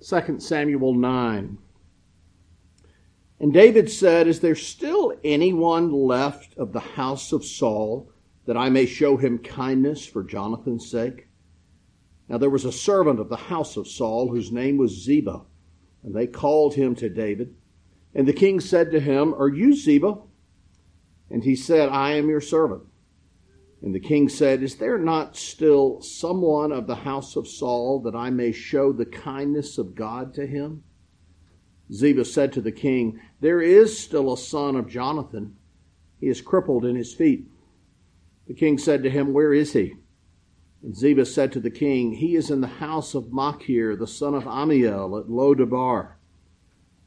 2 Samuel 9. And David said, Is there still anyone left of the house of Saul that I may show him kindness for Jonathan's sake? Now there was a servant of the house of Saul whose name was Ziba, and they called him to David. And the king said to him, Are you Ziba? And he said, I am your servant. And the king said, Is there not still someone of the house of Saul that I may show the kindness of God to him? Ziba said to the king, There is still a son of Jonathan. He is crippled in his feet. The king said to him, Where is he? And Ziba said to the king, He is in the house of Machir, the son of Ammiel, at Lo-debar.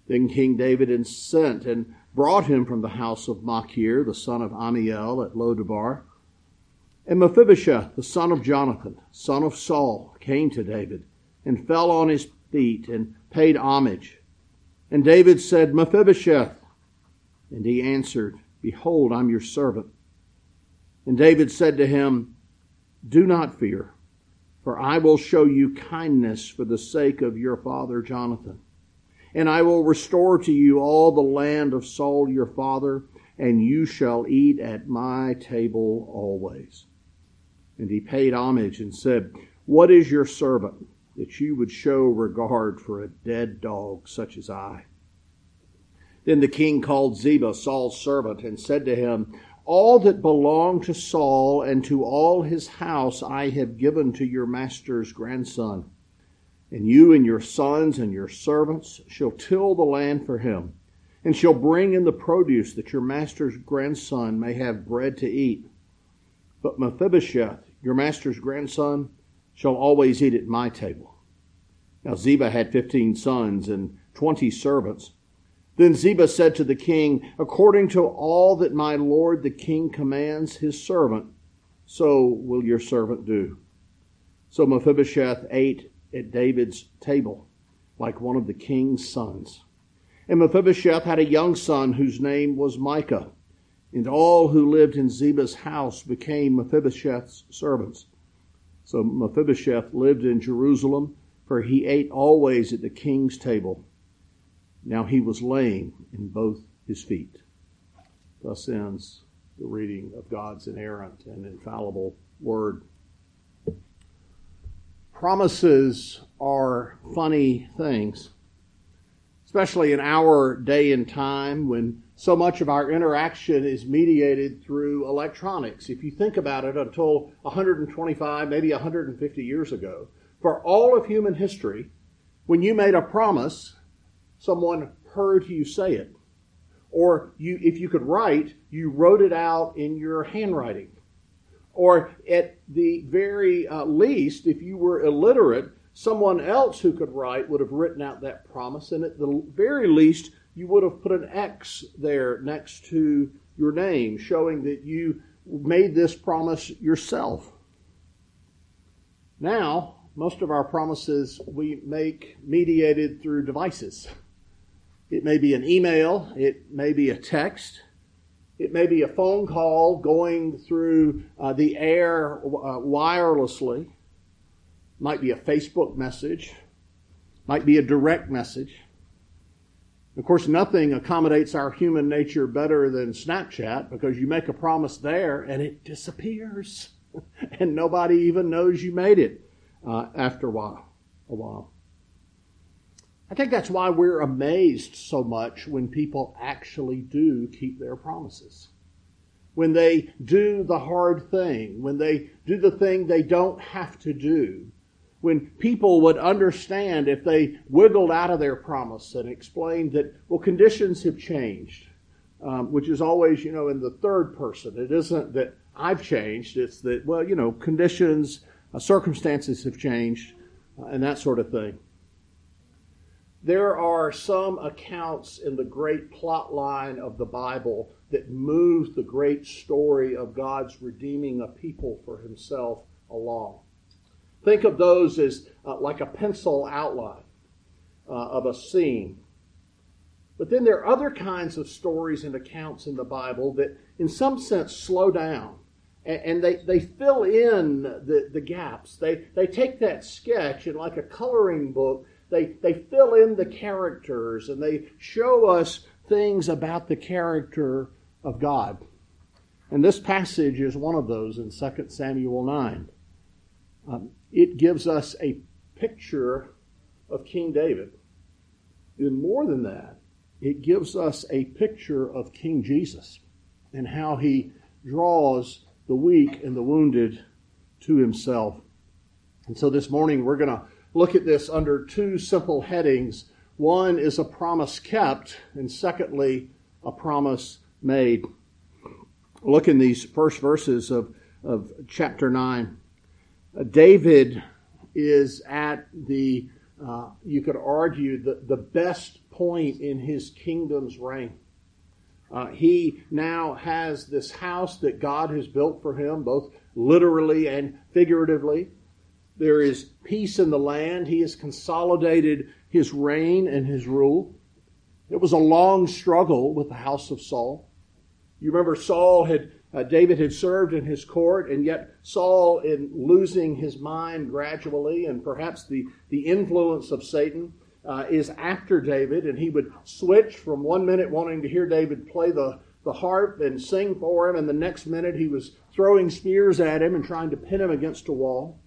Then King David sent and brought him from the house of Machir, the son of Ammiel, at Lo-debar. And Mephibosheth, the son of Jonathan, son of Saul, came to David and fell on his feet and paid homage. And David said, Mephibosheth. And he answered, Behold, I'm your servant. And David said to him, Do not fear, for I will show you kindness for the sake of your father Jonathan. And I will restore to you all the land of Saul your father, and you shall eat at my table always. And he paid homage and said, What is your servant that you would show regard for a dead dog such as I? Then the king called Ziba, Saul's servant, and said to him, All that belonged to Saul and to all his house I have given to your master's grandson. And you and your sons and your servants shall till the land for him, and shall bring in the produce that your master's grandson may have bread to eat. But Mephibosheth, your master's grandson shall always eat at my table. Now Ziba had fifteen sons and twenty servants. Then Ziba said to the king, According to all that my lord the king commands his servant, so will your servant do. So Mephibosheth ate at David's table like one of the king's sons. And Mephibosheth had a young son whose name was Micah. And all who lived in Ziba's house became Mephibosheth's servants. So Mephibosheth lived in Jerusalem, for he ate always at the king's table. Now he was lame in both his feet. Thus ends the reading of God's inerrant and infallible word. Promises are funny things, especially in our day and time when so much of our interaction is mediated through electronics. If you think about it, until 125, maybe 150 years ago, for all of human history, when you made a promise, someone heard you say it. Or you, if you could write, you wrote it out in your handwriting. Or at the very uh, least, if you were illiterate, someone else who could write would have written out that promise. And at the very least, you would have put an X there next to your name, showing that you made this promise yourself. Now, most of our promises we make mediated through devices. It may be an email, it may be a text, it may be a phone call going through uh, the air uh, wirelessly, might be a Facebook message, might be a direct message. Of course, nothing accommodates our human nature better than Snapchat because you make a promise there and it disappears. and nobody even knows you made it uh, after a while. A while. I think that's why we're amazed so much when people actually do keep their promises. When they do the hard thing, when they do the thing they don't have to do, when people would understand if they wiggled out of their promise and explained that, well, conditions have changed, um, which is always, you know, in the third person. It isn't that I've changed, it's that, well, you know, conditions, uh, circumstances have changed, uh, and that sort of thing. There are some accounts in the great plot line of the Bible that move the great story of God's redeeming a people for himself along. Think of those as uh, like a pencil outline uh, of a scene. But then there are other kinds of stories and accounts in the Bible that, in some sense, slow down and, and they, they fill in the, the gaps. They, they take that sketch and, like a coloring book, they, they fill in the characters and they show us things about the character of God. And this passage is one of those in 2 Samuel 9. Um, it gives us a picture of King David. And more than that, it gives us a picture of King Jesus and how he draws the weak and the wounded to himself. And so this morning we're going to look at this under two simple headings. One is a promise kept, and secondly, a promise made. Look in these first verses of, of chapter 9. Uh, David is at the, uh, you could argue, the, the best point in his kingdom's reign. Uh, he now has this house that God has built for him, both literally and figuratively. There is peace in the land. He has consolidated his reign and his rule. It was a long struggle with the house of Saul. You remember Saul had, uh, David had served in his court, and yet Saul, in losing his mind gradually, and perhaps the, the influence of Satan, uh, is after David, and he would switch from one minute wanting to hear David play the, the harp and sing for him, and the next minute he was throwing spears at him and trying to pin him against a wall.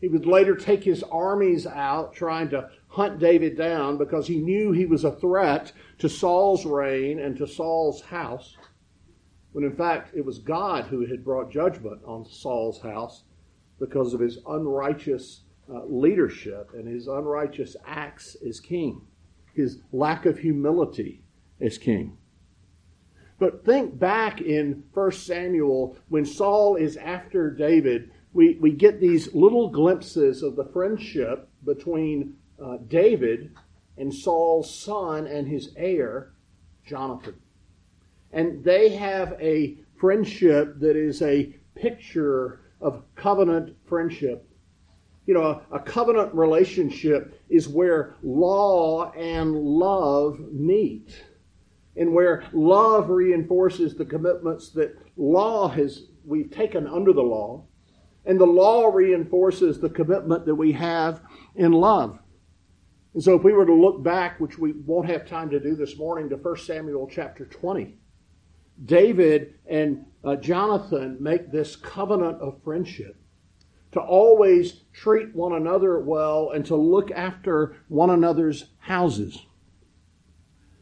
He would later take his armies out trying to hunt David down because he knew he was a threat to Saul's reign and to Saul's house. When in fact it was God who had brought judgment on Saul's house because of his unrighteous uh, leadership and his unrighteous acts as king, his lack of humility as king. But think back in 1 Samuel when Saul is after David, we, we get these little glimpses of the friendship between uh, David and Saul's son and his heir, Jonathan. And they have a friendship that is a picture of covenant friendship you know, a, covenant relationship is where law and love meet, and where love reinforces the commitments that law has we've taken under the law, and the law reinforces the commitment that we have in love. And so, if we were to look back, which we won't have time to do this morning, to 1 Samuel chapter 20, David and uh, Jonathan make this covenant of friendship to always treat one another well and to look after one another's houses.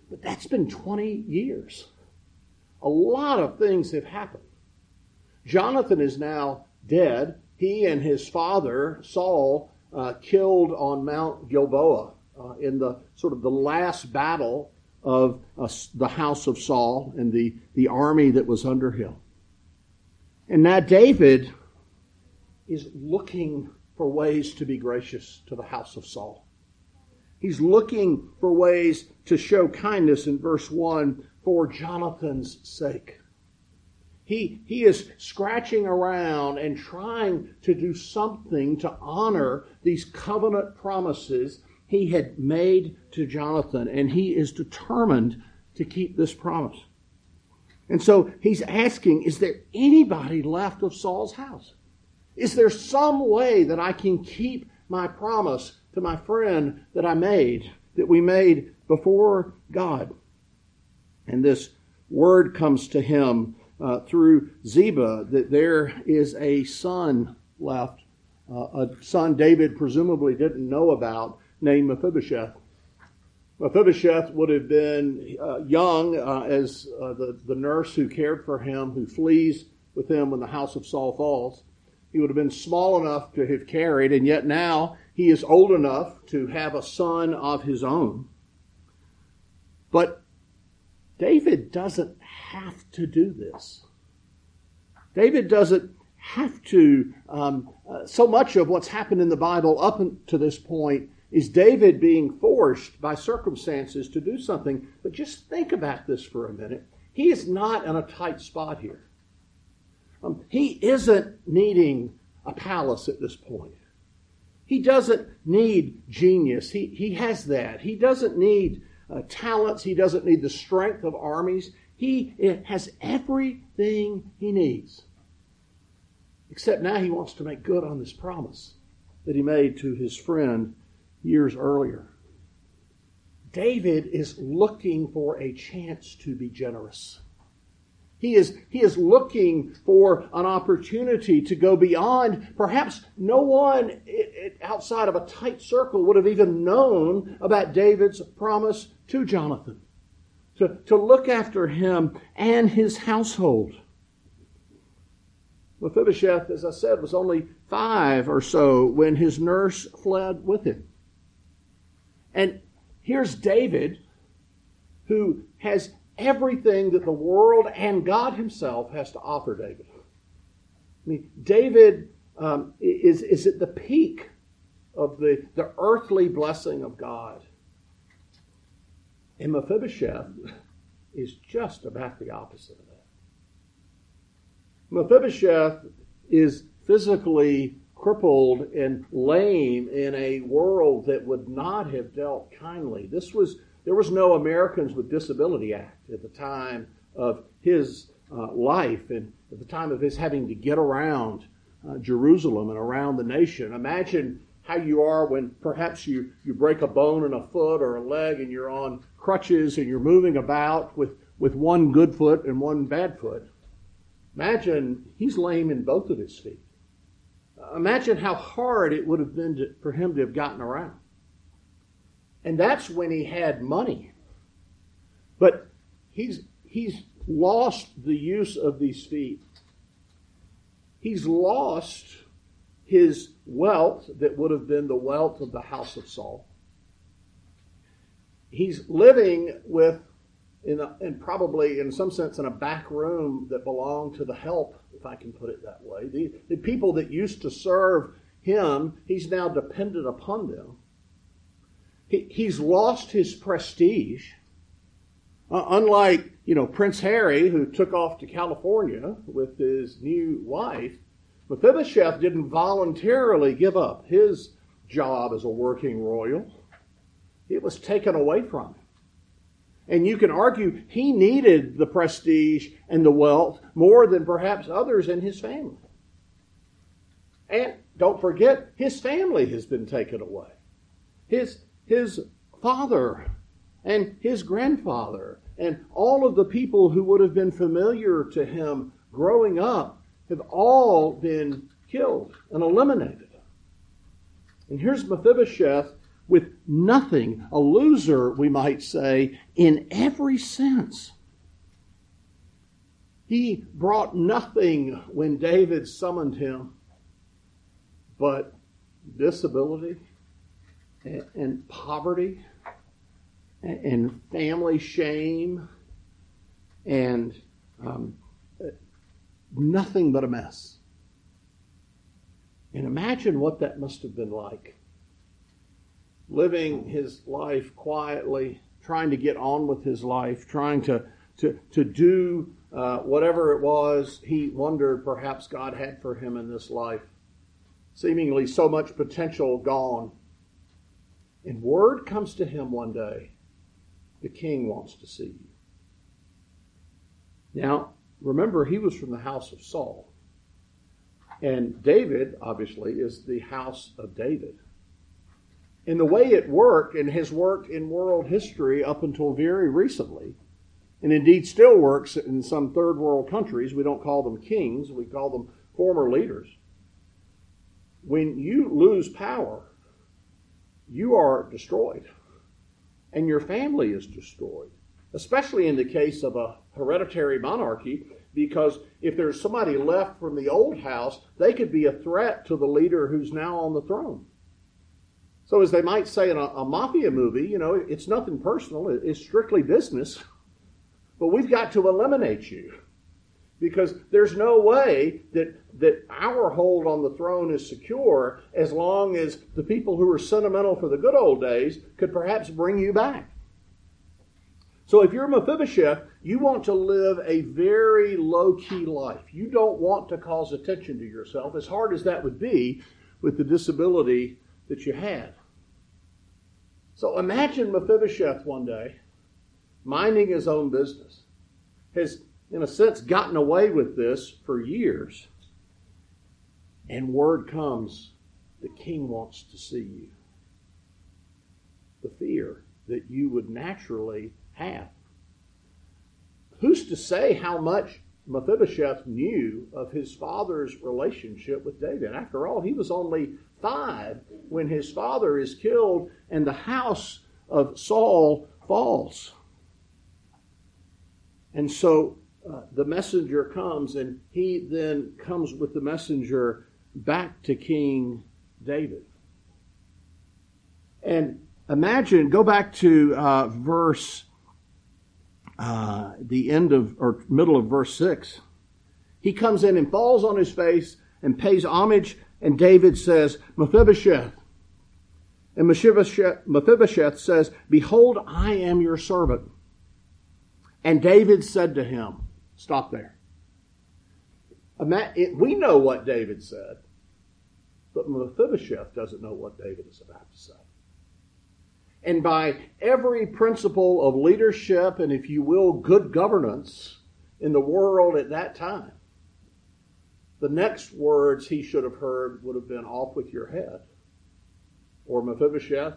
But that's been 20 years. A lot of things have happened. Jonathan is now dead. He and his father, Saul, uh, killed on Mount Gilboa uh, in the sort of the last battle of uh, the house of Saul and the, the army that was under him. And now David is looking for ways to be gracious to the house of Saul. He's looking for ways to show kindness in verse 1 for Jonathan's sake. He, he is scratching around and trying to do something to honor these covenant promises he had made to Jonathan, and he is determined to keep this promise. And so he's asking, is there anybody left of Saul's house? Is there some way that I can keep my promise to my friend that I made, that we made before God? And this word comes to him uh, through Ziba that there is a son left, uh, a son David presumably didn't know about, named Mephibosheth. Mephibosheth would have been uh, young uh, as uh, the, the nurse who cared for him, who flees with him when the house of Saul falls. He would have been small enough to have carried, and yet now he is old enough to have a son of his own. But David doesn't have to do this. David doesn't have to. Um, uh, so much of what's happened in the Bible up to this point is David being forced by circumstances to do something. But just think about this for a minute. He is not in a tight spot here. Um, he isn't needing a palace at this point. He doesn't need genius. He, he has that. He doesn't need uh, talents. He doesn't need the strength of armies. He has everything he needs. Except now he wants to make good on this promise that he made to his friend years earlier. David is looking for a chance to be generous. He is, he is looking for an opportunity to go beyond. Perhaps no one outside of a tight circle would have even known about David's promise to Jonathan to, to look after him and his household. Mephibosheth, as I said, was only five or so when his nurse fled with him. And here's David, who has everything that the world and God Himself has to offer David. I mean, David um, is, is at the peak of the, the earthly blessing of God. And Mephibosheth is just about the opposite of that. Mephibosheth is physically crippled and lame in a world that would not have dealt kindly. This was there was no Americans with Disability Act at the time of his uh, life and at the time of his having to get around uh, Jerusalem and around the nation. Imagine how you are when perhaps you, you break a bone in a foot or a leg and you're on crutches and you're moving about with, with one good foot and one bad foot. Imagine he's lame in both of his feet. Imagine how hard it would have been to, for him to have gotten around. And that's when he had money. But he's, he's lost the use of these feet. He's lost his wealth that would have been the wealth of the house of Saul. He's living with, in, a, in probably in some sense, in a back room that belonged to the help, if I can put it that way. The, the people that used to serve him, he's now dependent upon them. He, he's lost his prestige. Uh, unlike, you know, Prince Harry, who took off to California with his new wife, Mephibosheth didn't voluntarily give up his job as a working royal. It was taken away from him. And you can argue he needed the prestige and the wealth more than perhaps others in his family. And don't forget, his family has been taken away. His, his father and his grandfather and all of the people who would have been familiar to him growing up have all been killed and eliminated. And here's Mephibosheth with nothing, a loser, we might say, in every sense. He brought nothing when David summoned him but disability and, and poverty and, and, family shame and um, nothing but a mess. And imagine what that must have been like. Living his life quietly, trying to get on with his life, trying to, to, to do uh, whatever it was he wondered perhaps God had for him in this life. Seemingly so much potential gone. And word comes to him one day the king wants to see you. Now, remember, he was from the house of Saul. And David, obviously, is the house of David. And the way it worked, and has worked in world history up until very recently, and indeed still works in some third world countries, we don't call them kings, we call them former leaders. When you lose power, you are destroyed, and your family is destroyed, especially in the case of a hereditary monarchy, because if there's somebody left from the old house, they could be a threat to the leader who's now on the throne. So, as they might say in a, a mafia movie, you know, it's nothing personal, it's strictly business, but we've got to eliminate you because there's no way that, that our hold on the throne is secure as long as the people who are sentimental for the good old days could perhaps bring you back. So if you're Mephibosheth, you want to live a very low key life. You don't want to cause attention to yourself, as hard as that would be with the disability that you had. So imagine Mephibosheth one day minding his own business, has in a sense, gotten away with this for years. And word comes the king wants to see you. the fear that you would naturally have. Who's to say how much Mephibosheth knew of his father's relationship with David? After all, he was only five when his father is killed and the house of Saul falls. And so uh, the messenger comes, and he then comes with the messenger back to King David. And imagine, go back to uh, verse, uh, the end of, or middle of verse 6. He comes in and falls on his face and pays homage, and David says, Mephibosheth. And Mephibosheth, says, Behold, I am your servant. And David said to him, Stop there. We know what David said, but Mephibosheth doesn't know what David is about to say. And by every principle of leadership and, if you will, good governance in the world at that time, the next words he should have heard would have been off with your head. Or Mephibosheth,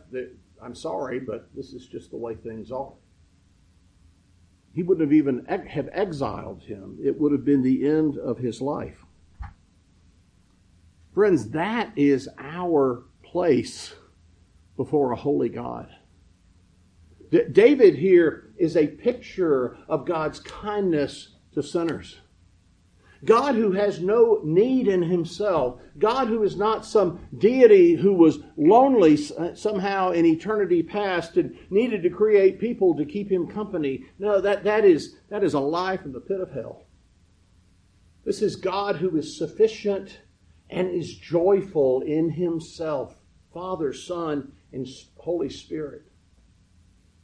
I'm sorry, but this is just the way things are. He wouldn't have even have exiled him. It would have been the end of his life. Friends, that is our place before a holy God. D- David here is a picture of God's kindness to sinners. God who has no need in himself. God who is not some deity who was lonely uh, somehow in eternity past and needed to create people to keep him company. No, that, that, is, that is a lie from the pit of hell. This is God who is sufficient and is joyful in himself. Father, Son, and Holy Spirit,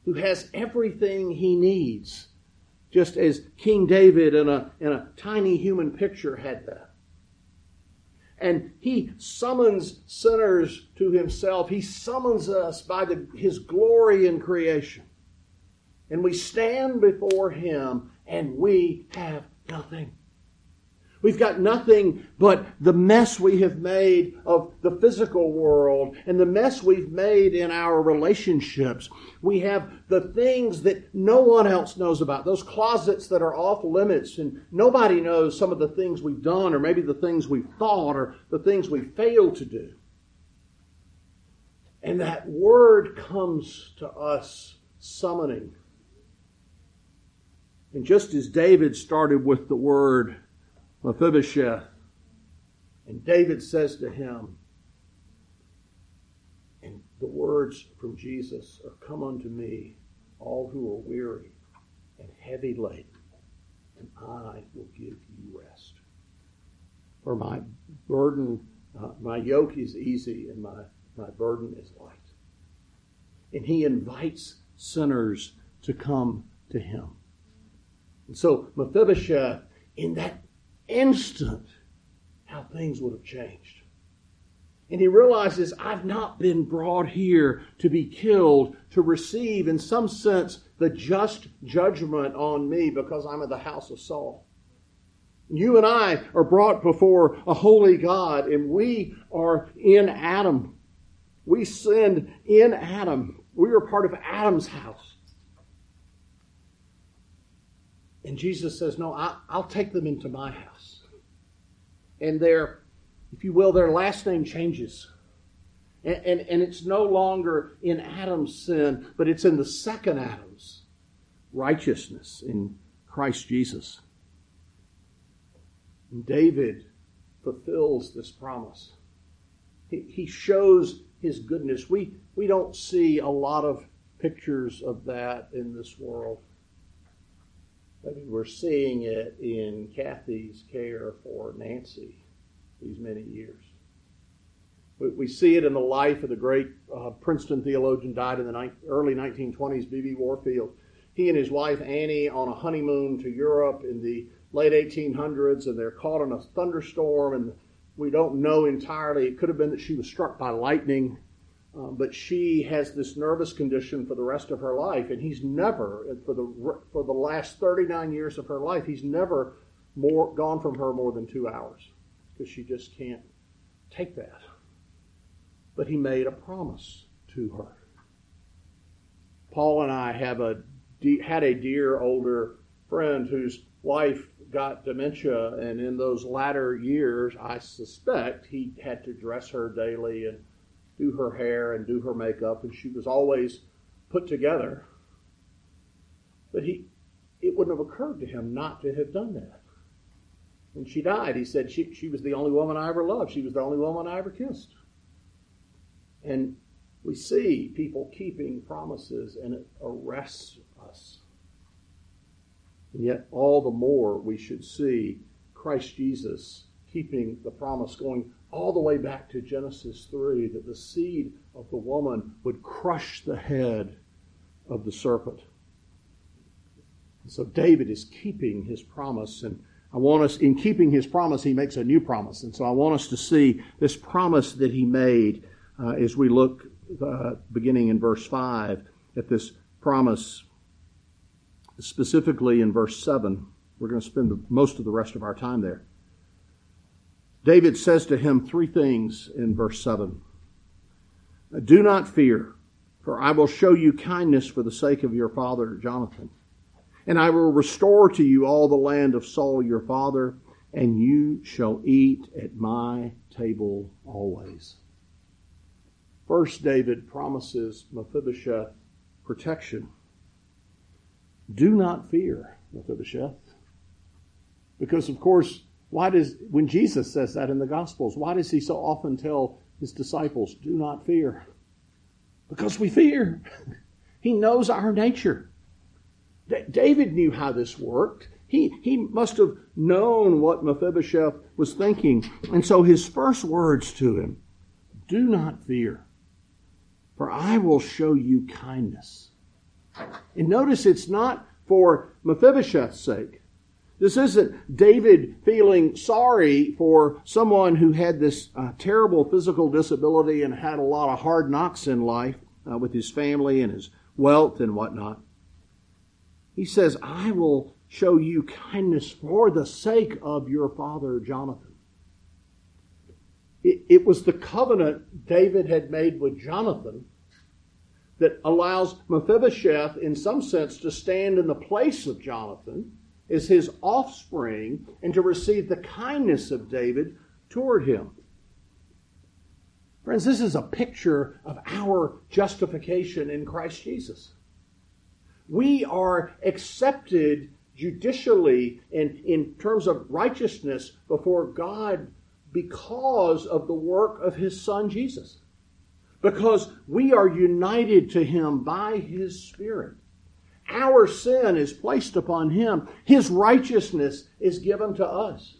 who has everything he needs, just as King David in a, in a tiny human picture had that. And he summons sinners to himself. He summons us by the, his glory in creation. And we stand before him and we have nothing. We've got nothing but the mess we have made of the physical world and the mess we've made in our relationships. We have the things that no one else knows about, those closets that are off limits, and nobody knows some of the things we've done, or maybe the things we've thought, or the things we failed to do. And that word comes to us summoning. And just as David started with the word, Mephibosheth. And David says to him, and the words from Jesus are Come unto me, all who are weary and heavy laden, and I will give you rest. For my burden, uh, my yoke is easy and my, my burden is light. And he invites sinners to come to him. And so Mephibosheth, in that instant how things would have changed. And he realizes, I've not been brought here to be killed, to receive, in some sense, the just judgment on me because I'm in the house of Saul. You and I are brought before a holy God, and we are in Adam. We sinned in Adam. We are part of Adam's house. And Jesus says, No, I, will take them into my house. And their, if you will, their last name changes. And, and, and it's no longer in Adam's sin, but it's in the second Adam's righteousness in Christ Jesus. And David fulfills this promise. He, he shows his goodness. We, we don't see a lot of pictures of that in this world. I mean, we're seeing it in Kathy's care for Nancy these many years. We, we see it in the life of the great uh, Princeton theologian died in the ni- early 1920s, B.B. Warfield. He and his wife Annie on a honeymoon to Europe in the late 1800s, and they're caught in a thunderstorm, and we don't know entirely. It could have been that she was struck by lightning um, but she has this nervous condition for the rest of her life, and he's never, for the for the last 39 years of her life, he's never more gone from her more than two hours because she just can't take that. But he made a promise to her. Paul and I have a had a dear older friend whose wife got dementia, and in those latter years, I suspect he had to dress her daily and do her hair and do her makeup, and she was always put together. But he, it wouldn't have occurred to him not to have done that. When she died, he said she, she was the only woman I ever loved. She was the only woman I ever kissed. And we see people keeping promises, and it arrests us. And yet, all the more we should see Christ Jesus keeping the promise, going all the way back to Genesis 3 that the seed of the woman would crush the head of the serpent. So David is keeping his promise, and I want us, in keeping his promise, he makes a new promise. And so I want us to see this promise that he made uh, as we look uh, beginning in verse 5 at this promise specifically in verse 7. We're going to spend the, most of the rest of our time there. David says to him three things in verse 7 Do not fear, for I will show you kindness for the sake of your father Jonathan. And I will restore to you all the land of Saul your father, and you shall eat at my table always. First, David promises Mephibosheth protection. Do not fear, Mephibosheth. Because, of course, why does, when Jesus says that in the Gospels, why does he so often tell his disciples, do not fear? Because we fear. he knows our nature. D- David knew how this worked. He, he must have known what Mephibosheth was thinking. And so his first words to him, do not fear, for I will show you kindness. And notice it's not for Mephibosheth's sake. This isn't David feeling sorry for someone who had this uh, terrible physical disability and had a lot of hard knocks in life uh, with his family and his wealth and whatnot. He says, I will show you kindness for the sake of your father Jonathan. It, it was the covenant David had made with Jonathan that allows Mephibosheth, in some sense, to stand in the place of Jonathan as his offspring and to receive the kindness of David toward him. Friends, this is a picture of our justification in Christ Jesus. We are accepted judicially and in terms of righteousness before God because of the work of his son Jesus because we are united to Him by His Spirit. Our sin is placed upon Him, His righteousness is given to us.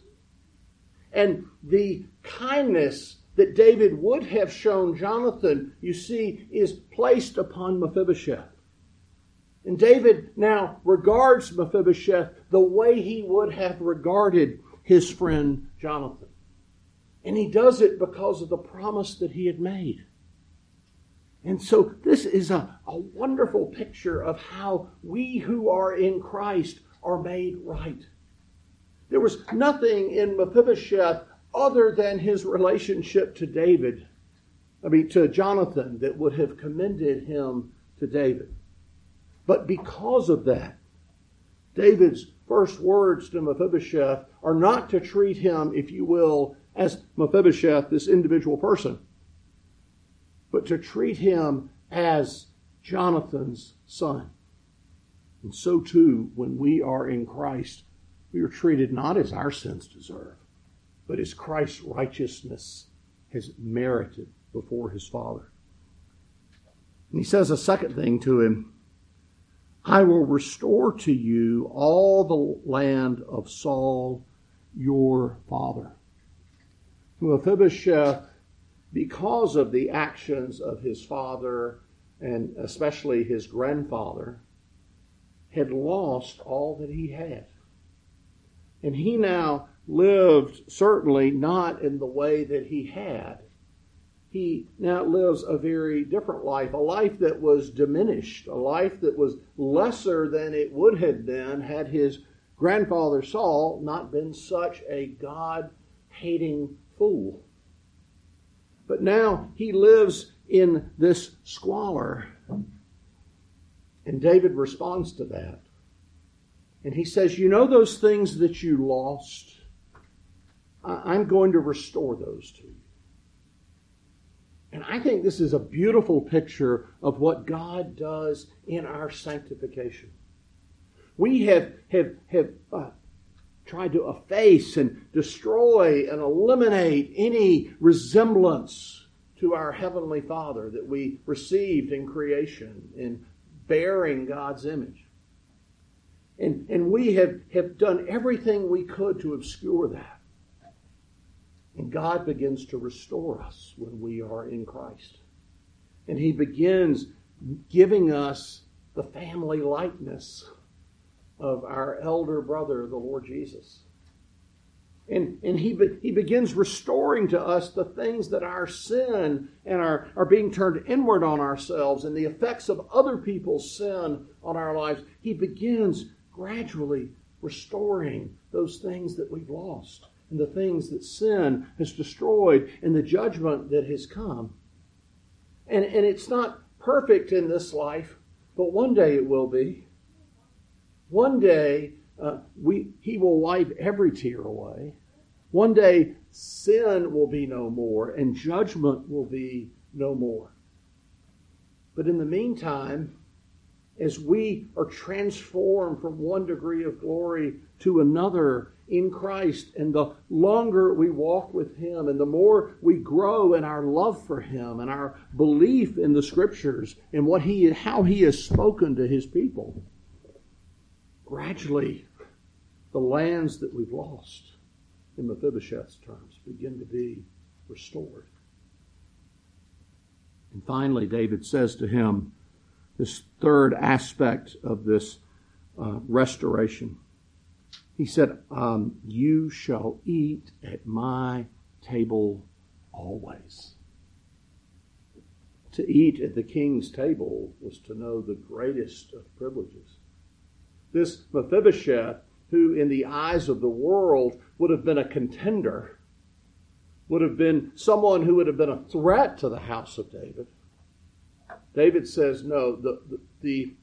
And the kindness that David would have shown Jonathan, you see, is placed upon Mephibosheth. And David now regards Mephibosheth the way he would have regarded his friend Jonathan. And he does it because of the promise that he had made. And so this is a, a wonderful picture of how we who are in Christ are made right. There was nothing in Mephibosheth other than his relationship to David, I mean, to Jonathan, that would have commended him to David. But because of that, David's first words to Mephibosheth are not to treat him, if you will, as Mephibosheth, this individual person but to treat him as Jonathan's son. And so too, when we are in Christ, we are treated not as our sins deserve, but as Christ's righteousness has merited before his Father. And he says a second thing to him I will restore to you all the land of Saul, your father. Mephibosheth because of the actions of his father and especially his grandfather, had lost all that he had. And he now lived certainly not in the way that he had. He now lives a very different life, a life that was diminished, a life that was lesser than it would have been had his grandfather Saul not been such a God hating fool. But now he lives in this squalor. And David responds to that. And he says, You know those things that you lost? I'm going to restore those to you. And I think this is a beautiful picture of what God does in our sanctification. We have, have, have uh, tried to efface and destroy and eliminate any resemblance to our Heavenly Father that we received in creation in bearing God's image. And, and we have, have done everything we could to obscure that. And God begins to restore us when we are in Christ. And He begins giving us the family likeness of our elder brother, the Lord Jesus. And, and he, be, he begins restoring to us the things that our sin and our, are being turned inward on ourselves and the effects of other people's sin on our lives. He begins gradually restoring those things that we've lost and the things that sin has destroyed and the judgment that has come. And, and it's not perfect in this life, but one day it will be. One day uh, we, he will wipe every tear away. One day sin will be no more and judgment will be no more. But in the meantime, as we are transformed from one degree of glory to another in Christ, and the longer we walk with Him, and the more we grow in our love for Him and our belief in the Scriptures and what He, how He has spoken to His people, gradually the lands that we've lost, in Mephibosheth's terms, begin to be restored. And finally, David says to him, this third aspect of this uh, restoration. He said, um, You shall eat at my table always. To eat at the king's table was to know the greatest of privileges. This Mephibosheth, who in the eyes of the world would have been a contender, would have been someone who would have been a threat to the house of David, David says, no, the, the,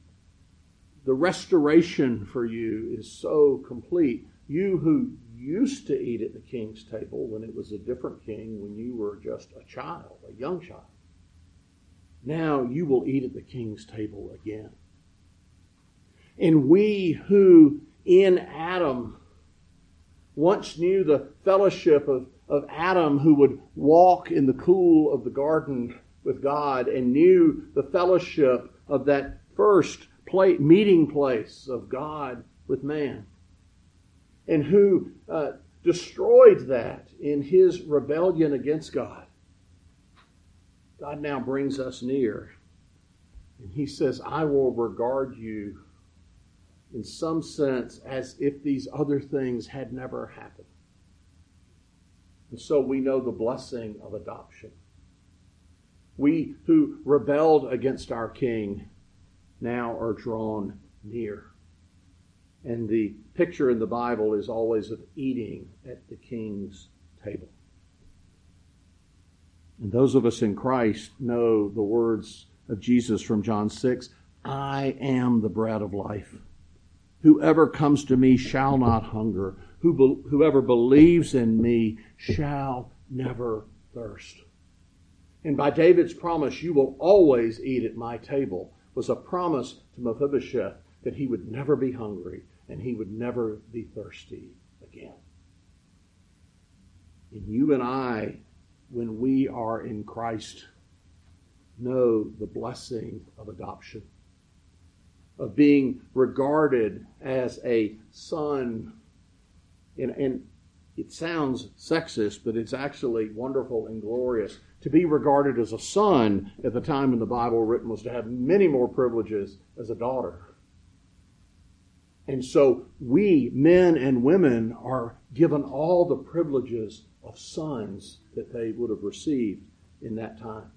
the, restoration for you is so complete. You who used to eat at the king's table when it was a different king, when you were just a child, a young child, now you will eat at the king's table again. And we who in Adam once knew the fellowship of, of Adam who would walk in the cool of the garden with God and knew the fellowship of that first meeting place of God with man, and who uh, destroyed that in his rebellion against God. God now brings us near, and he says, I will regard you in some sense as if these other things had never happened. And so we know the blessing of adoption. We who rebelled against our King now are drawn near. And the picture in the Bible is always of eating at the King's table. And those of us in Christ know the words of Jesus from John 6 I am the bread of life. Whoever comes to me shall not hunger. Whoever believes in me shall never thirst. And by David's promise, you will always eat at my table, was a promise to Mephibosheth that he would never be hungry and he would never be thirsty again. And you and I, when we are in Christ, know the blessing of adoption, of being regarded as a son. And, and it sounds sexist, but it's actually wonderful and glorious to be regarded as a son at the time when the Bible written was to have many more privileges as a daughter. And so we, men and women, are given all the privileges of sons that they would have received in that time.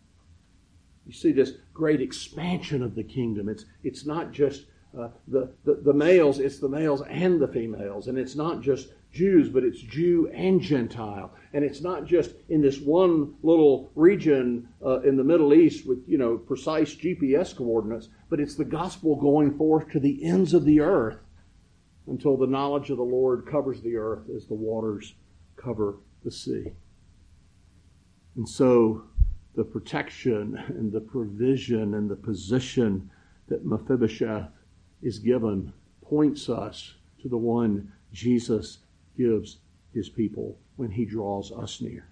You see this great expansion of the kingdom. It's, it's not just uh, the, the, the males, it's the males and the females. And it's not just Jews, but it's Jew and Gentile. And it's not just in this one little region uh, in the Middle East with, you know, precise GPS coordinates, but it's the gospel going forth to the ends of the earth until the knowledge of the Lord covers the earth as the waters cover the sea. And so the protection and the provision and the position that Mephibosheth is given points us to the one Jesus gives his people when he draws us near.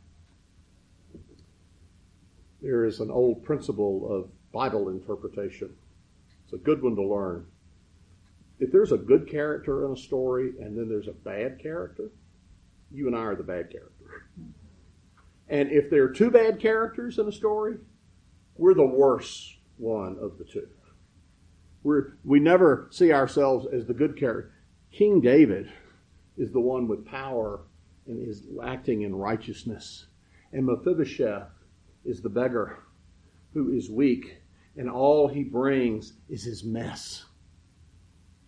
There is an old principle of Bible interpretation. It's a good one to learn. If there's a good character in a story and then there's a bad character, you and I are the bad character. And if there are two bad characters in a story, we're the worse one of the two. We're, we never see ourselves as the good character. King David is the one with power and is acting in righteousness. And Mephibosheth is the beggar who is weak, and all he brings is his mess.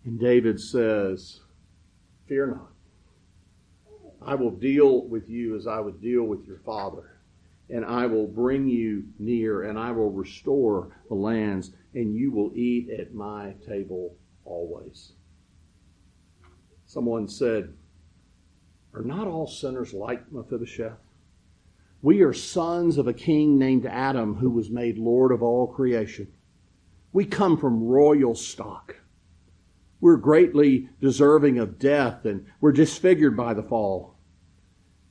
And David says, Fear not. I will deal with you as I would deal with your father, and I will bring you near, and I will restore the lands, and you will eat at my table always. Someone said, Are not all sinners like Mephibosheth? We are sons of a king named Adam who was made Lord of all creation. We come from royal stock. We're greatly deserving of death and we're disfigured by the fall.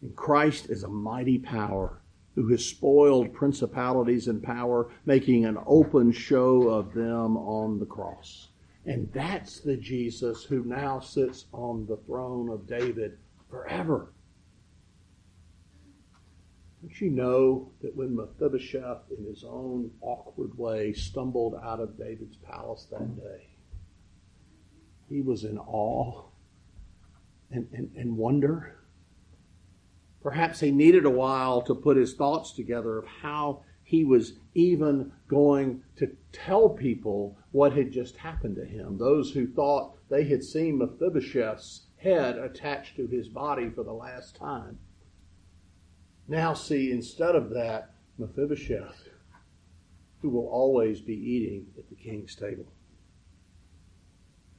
And Christ is a mighty power who has spoiled principalities and power, making an open show of them on the cross. And that's the Jesus who now sits on the throne of David forever. Don't you know that when Mephibosheth, in his own awkward way, stumbled out of David's palace that day, he was in awe and, and, and wonder? Perhaps he needed a while to put his thoughts together of how he was even going to tell people what had just happened to him. Those who thought they had seen Mephibosheth's head attached to his body for the last time now see instead of that Mephibosheth, who will always be eating at the king's table.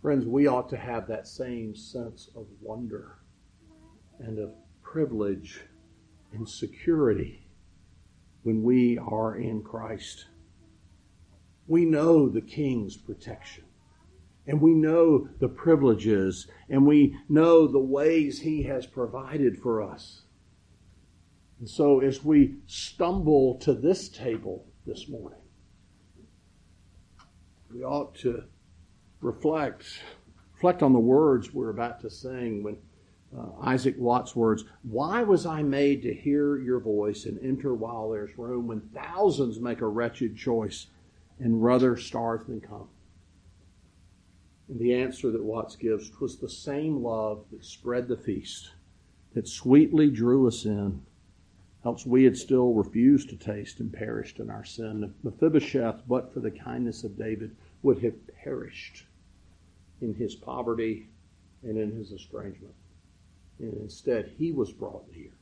Friends, we ought to have that same sense of wonder and of privilege and security when we are in Christ. We know the king's protection. And we know the privileges and we know the ways he has provided for us. And so, as we stumble to this table this morning, we ought to reflect, reflect on the words we're about to sing when uh, Isaac Watts' words, Why was I made to hear your voice and enter while there's room when thousands make a wretched choice and rather starve than come? And the answer that Watts gives was the same love that spread the feast, that sweetly drew us in else we had still refused to taste and perished in our sin. Mephibosheth, but for the kindness of David, would have perished in his poverty and in his estrangement. And instead, he was brought near.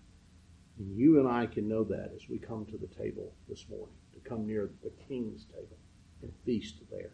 And you and I can know that as we come to the table this morning, to come near the king's table and feast there.